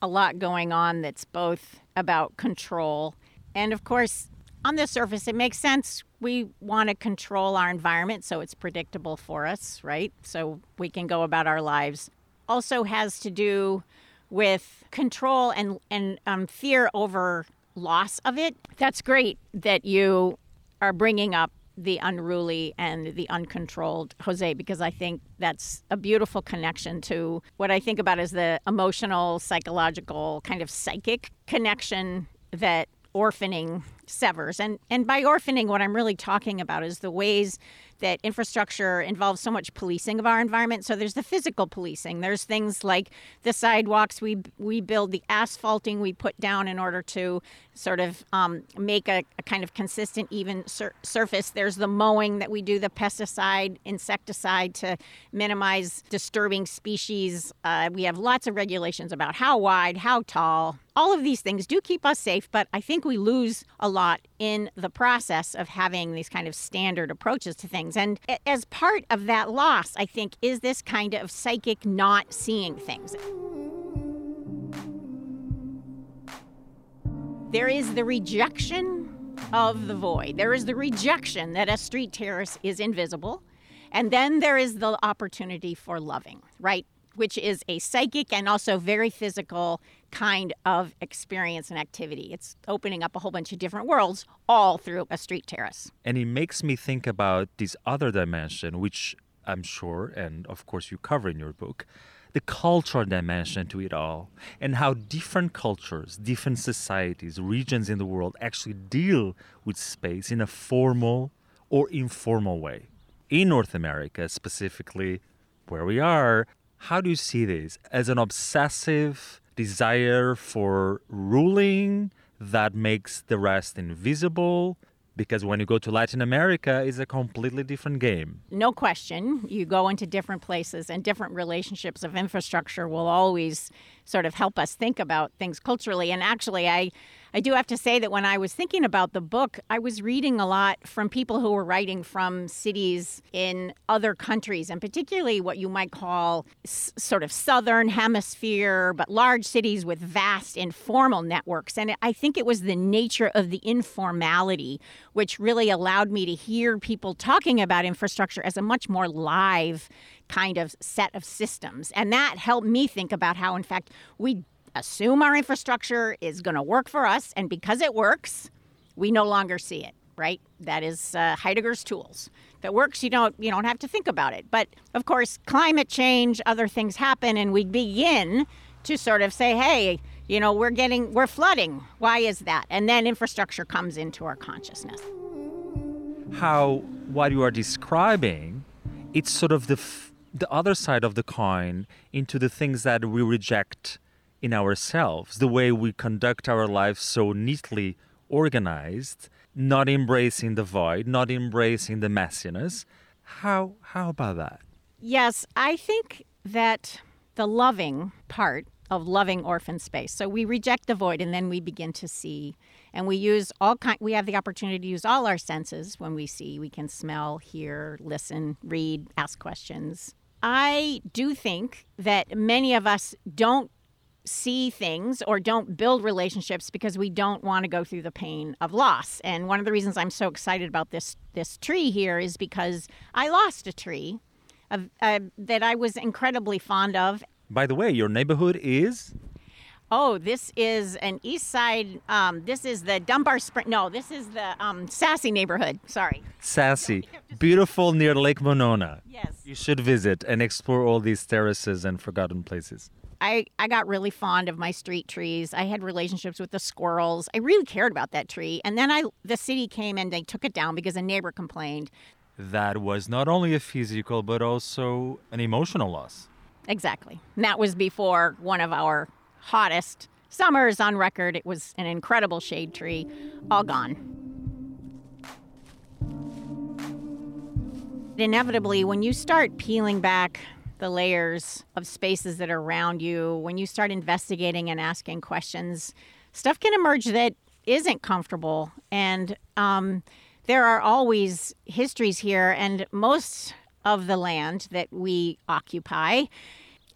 a lot going on that's both about control and, of course, on the surface, it makes sense. We want to control our environment so it's predictable for us, right? So we can go about our lives. Also, has to do with control and and um, fear over loss of it. That's great that you are bringing up the unruly and the uncontrolled Jose because I think that's a beautiful connection to what I think about as the emotional, psychological, kind of psychic connection that orphaning severs. And and by orphaning, what I'm really talking about is the ways that infrastructure involves so much policing of our environment. So there's the physical policing. There's things like the sidewalks we we build, the asphalting we put down in order to sort of um, make a, a, kind of consistent, even sur- surface. There's the mowing that we do, the pesticide, insecticide to minimize disturbing species. Uh, we have lots of regulations about how wide, how tall, all of these things do keep us safe, but I think we lose a lot in the process of having these kind of standard approaches to things. And as part of that loss, I think, is this kind of psychic not seeing things. There is the rejection of the void. There is the rejection that a street terrace is invisible. And then there is the opportunity for loving, right? Which is a psychic and also very physical kind of experience and activity. It's opening up a whole bunch of different worlds all through a street terrace. And it makes me think about this other dimension, which I'm sure, and of course you cover in your book, the cultural dimension to it all, and how different cultures, different societies, regions in the world actually deal with space in a formal or informal way. In North America, specifically where we are, how do you see this? As an obsessive desire for ruling that makes the rest invisible? Because when you go to Latin America, it's a completely different game. No question. You go into different places, and different relationships of infrastructure will always sort of help us think about things culturally. And actually, I I do have to say that when I was thinking about the book, I was reading a lot from people who were writing from cities in other countries, and particularly what you might call s- sort of southern hemisphere, but large cities with vast informal networks. And I think it was the nature of the informality which really allowed me to hear people talking about infrastructure as a much more live kind of set of systems. And that helped me think about how, in fact, we assume our infrastructure is going to work for us, and because it works, we no longer see it. Right? That is uh, Heidegger's tools. If it works, you don't you don't have to think about it. But of course, climate change, other things happen, and we begin to sort of say, "Hey, you know, we're getting we're flooding. Why is that?" And then infrastructure comes into our consciousness. How what you are describing, it's sort of the f- the other side of the coin into the things that we reject in ourselves, the way we conduct our lives so neatly organized, not embracing the void, not embracing the messiness. How how about that? Yes, I think that the loving part of loving orphan space. So we reject the void and then we begin to see and we use all kind we have the opportunity to use all our senses when we see. We can smell, hear, listen, read, ask questions. I do think that many of us don't see things or don't build relationships because we don't want to go through the pain of loss. And one of the reasons I'm so excited about this this tree here is because I lost a tree of, uh, that I was incredibly fond of. By the way, your neighborhood is Oh, this is an east side. Um, this is the Dunbar Spring. No, this is the um, SASY neighborhood. Sorry. SASY, beautiful near Lake Monona. Yes. You should visit and explore all these terraces and forgotten places. I, I got really fond of my street trees. I had relationships with the squirrels. I really cared about that tree. And then I the city came and they took it down because a neighbor complained. That was not only a physical but also an emotional loss. Exactly. And that was before one of our hottest summers on record. It was an incredible shade tree, all gone. Inevitably, when you start peeling back the layers of spaces that are around you, when you start investigating and asking questions, stuff can emerge that isn't comfortable. And um, there are always histories here, and most of the land that we occupy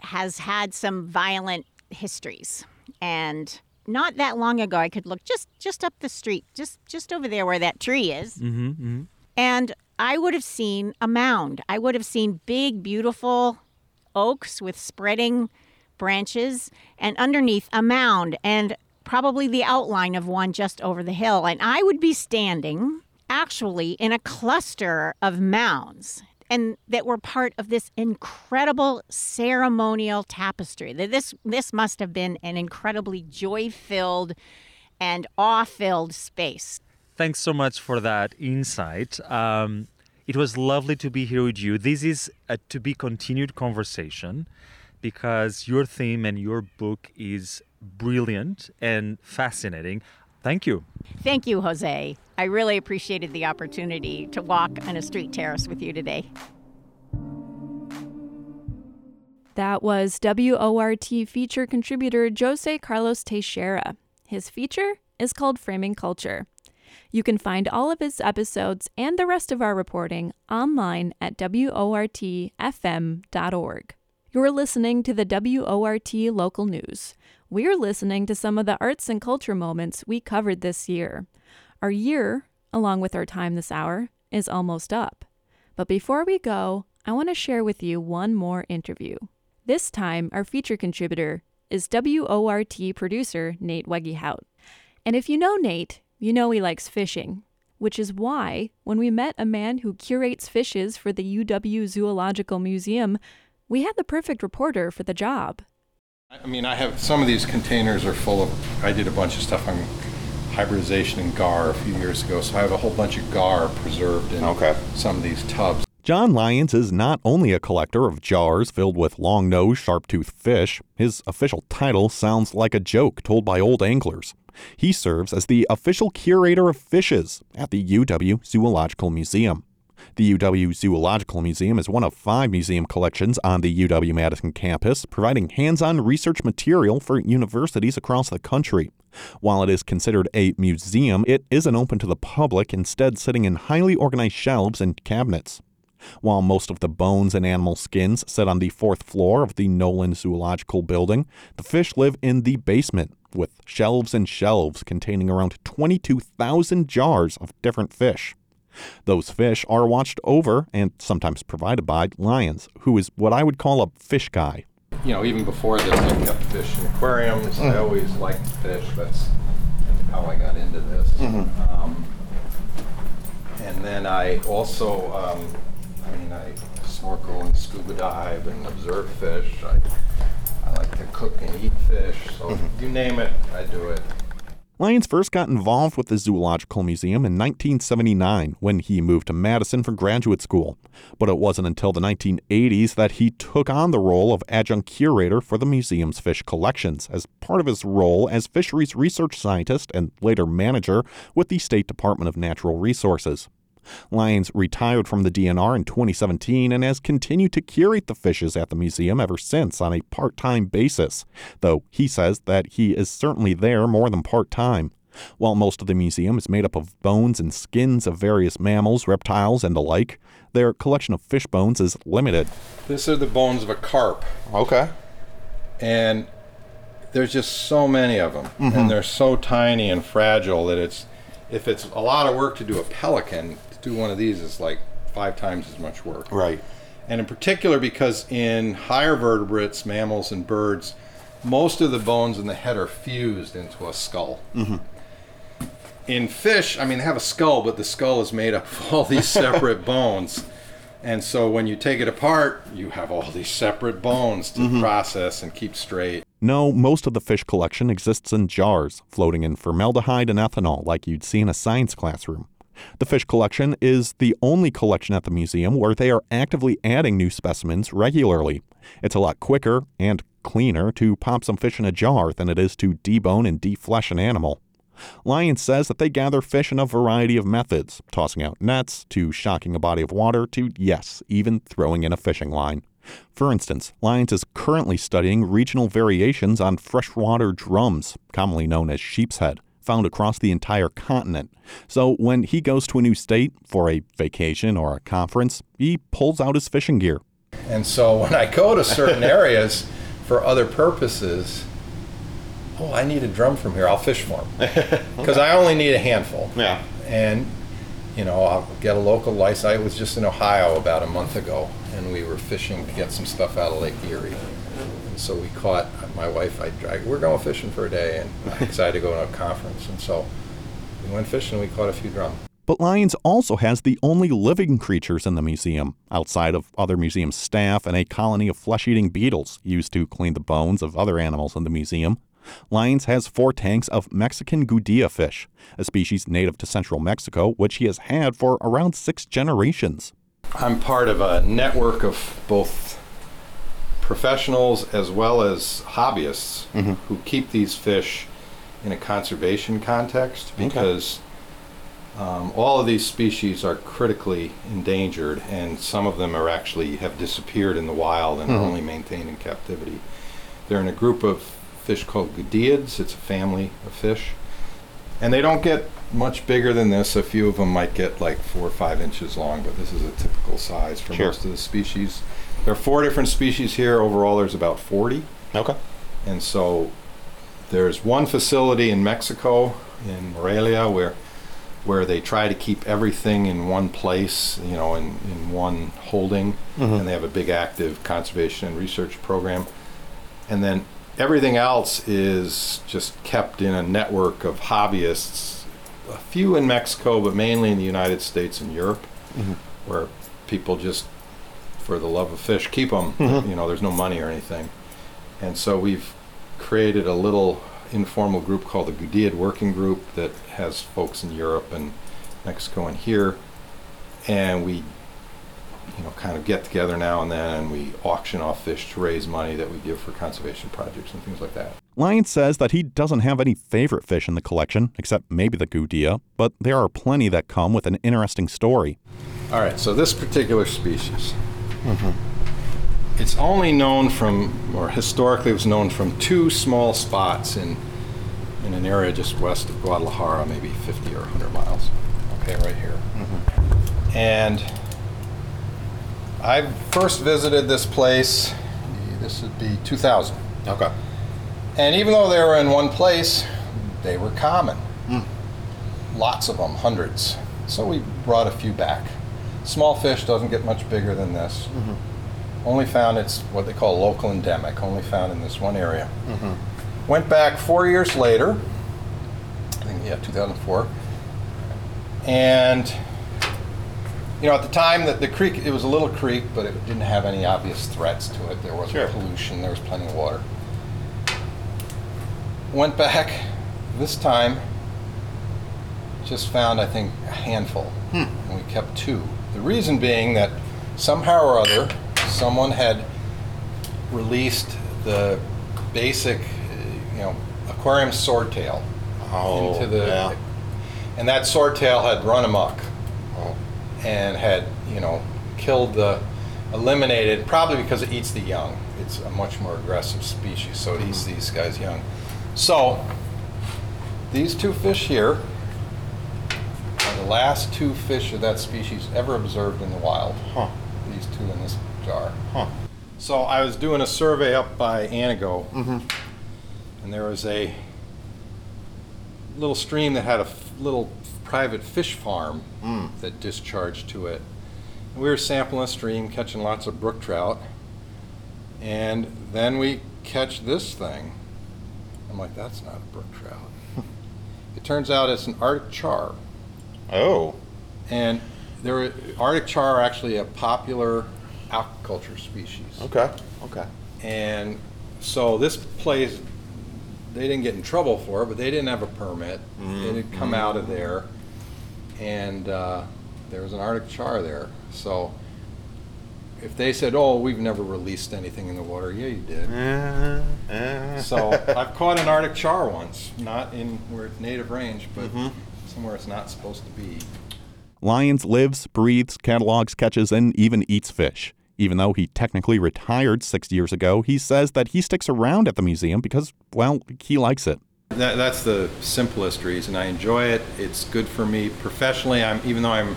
has had some violent histories. And not that long ago, I could look just just up the street, just just over there where that tree is, Mm-hmm, mm-hmm. and I would have seen a mound. I would have seen big, beautiful oaks with spreading branches, and underneath a mound, and probably the outline of one just over the hill. And I would be standing actually in a cluster of mounds and that were part of this incredible ceremonial tapestry. This this must have been an incredibly joy-filled and awe-filled space. Thanks so much for that insight. Um, it was lovely to be here with you. This is a to be continued conversation because your theme and your book is brilliant and fascinating. Thank you. Thank you, Jose. I really appreciated the opportunity to walk on a street terrace with you today. That was WORT feature contributor Jose Carlos Teixeira. His feature is called Framing Culture. You can find all of his episodes and the rest of our reporting online at WORTFM.org. You're listening to the WORT local news. We're listening to some of the arts and culture moments we covered this year. Our year, along with our time this hour, is almost up. But before we go, I want to share with you one more interview. This time, our feature contributor is WORT producer Nate Wegehout. And if you know Nate, you know he likes fishing, which is why, when we met a man who curates fishes for the UW Zoological Museum, we had the perfect reporter for the job. I mean, I have some of these containers are full of. I did a bunch of stuff on hybridization and gar a few years ago, so I have a whole bunch of gar preserved in okay. some of these tubs. John Lyons is not only a collector of jars filled with long nosed, sharp toothed fish, his official title sounds like a joke told by old anglers. He serves as the official curator of fishes at the UW Zoological Museum. The UW Zoological Museum is one of five museum collections on the UW Madison campus, providing hands on research material for universities across the country. While it is considered a museum, it isn't open to the public, instead, sitting in highly organized shelves and cabinets. While most of the bones and animal skins sit on the fourth floor of the Noland Zoological Building, the fish live in the basement, with shelves and shelves containing around 22,000 jars of different fish. Those fish are watched over and sometimes provided by Lyons, who is what I would call a fish guy. You know, even before this, I kept fish in aquariums. Mm-hmm. I always liked fish. That's how I got into this. Mm-hmm. Um, and then I also, um, I mean, I snorkel and scuba dive and observe fish. I I like to cook and eat fish. So mm-hmm. you name it, I do it. Lyons first got involved with the Zoological Museum in 1979 when he moved to Madison for graduate school. But it wasn't until the 1980s that he took on the role of adjunct curator for the museum's fish collections as part of his role as fisheries research scientist and later manager with the State Department of Natural Resources. Lyons retired from the DNR in 2017 and has continued to curate the fishes at the museum ever since on a part time basis, though he says that he is certainly there more than part time. While most of the museum is made up of bones and skins of various mammals, reptiles, and the like, their collection of fish bones is limited. These are the bones of a carp. Okay. And there's just so many of them, mm-hmm. and they're so tiny and fragile that it's if it's a lot of work to do a pelican, do one of these is like five times as much work. Right. And in particular, because in higher vertebrates, mammals, and birds, most of the bones in the head are fused into a skull. Mm-hmm. In fish, I mean, they have a skull, but the skull is made up of all these separate bones. And so when you take it apart, you have all these separate bones to mm-hmm. process and keep straight. No, most of the fish collection exists in jars, floating in formaldehyde and ethanol, like you'd see in a science classroom. The fish collection is the only collection at the museum where they are actively adding new specimens regularly. It's a lot quicker and cleaner to pop some fish in a jar than it is to debone and deflesh an animal. Lyons says that they gather fish in a variety of methods, tossing out nets, to shocking a body of water, to, yes, even throwing in a fishing line. For instance, Lyons is currently studying regional variations on freshwater drums, commonly known as sheep's head found across the entire continent. So when he goes to a new state for a vacation or a conference, he pulls out his fishing gear. And so when I go to certain areas for other purposes, oh, I need a drum from here. I'll fish for him because I only need a handful. Yeah. And you know, I'll get a local license. I was just in Ohio about a month ago, and we were fishing to get some stuff out of Lake Erie. And so we caught my wife. I dragged. We're going fishing for a day, and I decided to go to a conference. And so we went fishing. and We caught a few drum. But Lyons also has the only living creatures in the museum, outside of other museum staff and a colony of flesh eating beetles used to clean the bones of other animals in the museum. Lyons has four tanks of Mexican goodeid fish, a species native to central Mexico, which he has had for around six generations. I'm part of a network of both professionals as well as hobbyists who keep these fish in a conservation context because um, all of these species are critically endangered and some of them are actually have disappeared in the wild and are Mhm. only maintained in captivity. They're in a group of fish called Goodeids. It's a family of fish. And they don't get much bigger than this. A few of them might get like four or five inches long, but this is a typical size for Sure. most of the species. There are four different species here. Overall, there's about 40. Okay. And so there's one facility in Mexico, in Morelia, where where they try to keep everything in one place, you know, in, in one holding, Mhm. and they have a big active conservation and research program. And then everything else is just kept in a network of hobbyists, a few in Mexico, but mainly in the United States and Europe, Mhm. where people just, for the love of fish, keep them. Mhm. You know, there's no money or anything. And so we've created a little informal group called the Goodeid Working Group that has folks in Europe and Mexico and here. And we, you know, kind of get together now and then and we auction off fish to raise money that we give for conservation projects and things like that. Lyons says that he doesn't have any favorite fish in the collection, except maybe the Goodeid, but there are plenty that come with an interesting story. All right, so this particular species, Mm-hmm. it's only known from, or historically it was known from two small spots in, in an area just west of Guadalajara, maybe 50 or 100 miles. Okay, right here. Mm-hmm. And I first visited this place, this would be 2000. Okay. And even though they were in one place, they were common. Mm. Lots of them, hundreds. So we brought a few back. Small fish doesn't get much bigger than this. Mm-hmm. Only found it's what they call local endemic, only found in this one area. Mm-hmm. Went back four years later, I think, yeah, 2004. And, you know, at the time that the creek, it was a little creek, but it didn't have any obvious threats to it. There wasn't Sure. pollution, there was plenty of water. Went back this time, just found, I think, a handful. Hmm. And we kept two. The reason being that somehow or other, someone had released the basic, you know, aquarium swordtail Oh, into the, yeah. and that swordtail had run amok oh. and had, you know, killed the, eliminated, probably because it eats the young. It's a much more aggressive species, so it eats hmm. these guys young. So, these two fish here last two fish of that species ever observed in the wild. Huh. These two in this jar. Huh. So I was doing a survey up by Antigo, Mm-hmm. and there was a little stream that had a f- little private fish farm Mm. that discharged to it. And we were sampling the stream, catching lots of brook trout, and then we catch this thing. I'm like, that's not a brook trout. it turns out it's an Arctic char. Oh. And there, Arctic char are actually a popular aquaculture species. Okay. Okay. And so this place, they didn't get in trouble for it, but they didn't have a permit. It had come out of there, and uh, there was an Arctic char there. So if they said, "Oh, we've never released anything in the water," yeah, you did. So I've caught an Arctic char once, not in where it's native range, but Mhm. Somewhere it's not supposed to be. Lyons lives, breathes, catalogs, catches, and even eats fish. Even though he technically retired six years ago, he says that he sticks around at the museum because, well, he likes it. That, that's the simplest reason. I enjoy it. It's good for me professionally. I'm even though I'm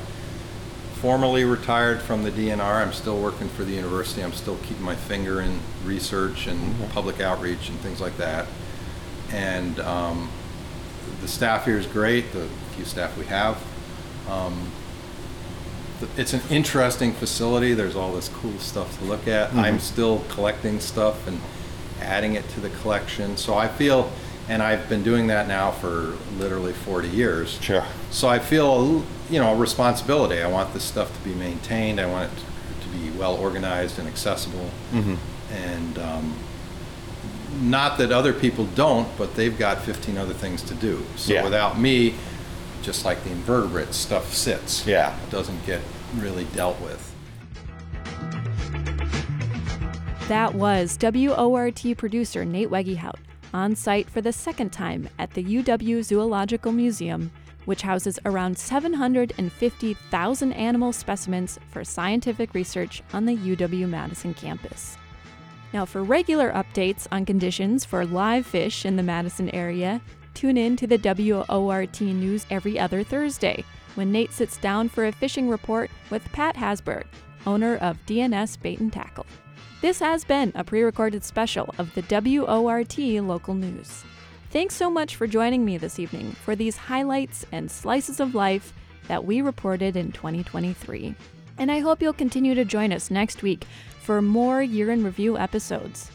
formally retired from the DNR, I'm still working for the university. I'm still keeping my finger in research and public outreach and things like that. And um, the staff here is great. The few staff we have. Um, th- it's an interesting facility. There's all this cool stuff to look at. I'm still collecting stuff and adding it to the collection. So I feel, and I've been doing that now for literally 40 years. Sure. So I feel, you know, a responsibility. I want this stuff to be maintained. I want it to be well organized and accessible. Mhm. And um, not that other people don't, but they've got 15 other things to do. So Yeah. without me, just like the invertebrates, stuff sits. Yeah. It doesn't get really dealt with. That was WORT producer Nate Wegehout on site for the second time at the UW Zoological Museum, which houses around 750,000 animal specimens for scientific research on the UW Madison campus. Now, for regular updates on conditions for live fish in the Madison area, tune in to the WORT News every other Thursday when Nate sits down for a fishing report with Pat Hasberg, owner of D&S Bait and Tackle. This has been a pre recorded special of the WORT local news. Thanks so much for joining me this evening for these highlights and slices of life that we reported in 2023. And I hope you'll continue to join us next week for more year in review episodes.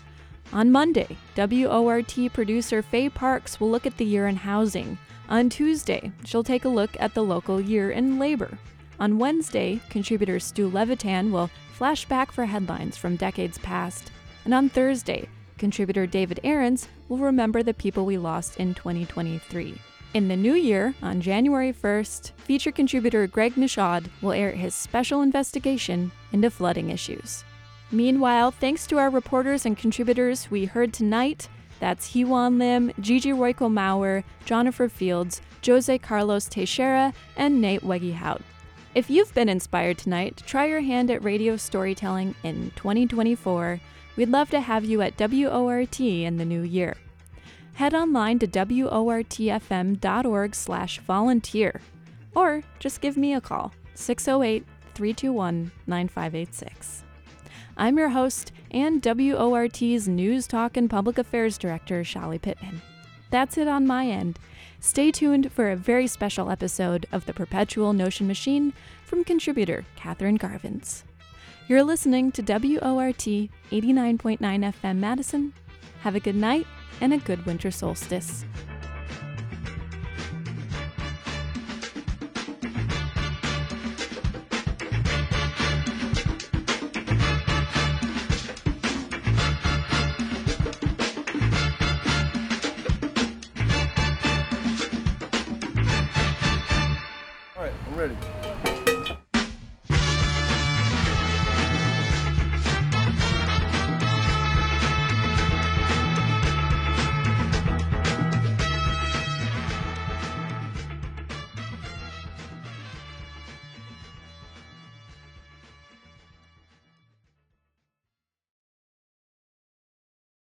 On Monday, WORT producer Faye Parks will look at the year in housing. On Tuesday, she'll take a look at the local year in labor. On Wednesday, contributor Stu Levitan will flash back for headlines from decades past. And on Thursday, contributor David Aarons will remember the people we lost in 2023. In the new year, on January 1st, feature contributor Greg Nishad will air his special investigation into flooding issues. Meanwhile, thanks to our reporters and contributors we heard tonight, that's Hewan Lim, Gigi Royko Maurer, Jennifer Fields, Jose Carlos Teixeira, and Nate Wegehout. If you've been inspired tonight try your hand at radio storytelling in 2024, we'd love to have you at WORT in the new year. Head online to wortfm.org slash volunteer, or just give me a call, 608-321-9586. I'm your host and WORT's News Talk and Public Affairs Director, Chali Pittman. That's it on my end. Stay tuned for a very special episode of the Perpetual Notion Machine from contributor Katherine Garvins. You're listening to WORT 89.9 FM Madison. Have a good night and a good winter solstice.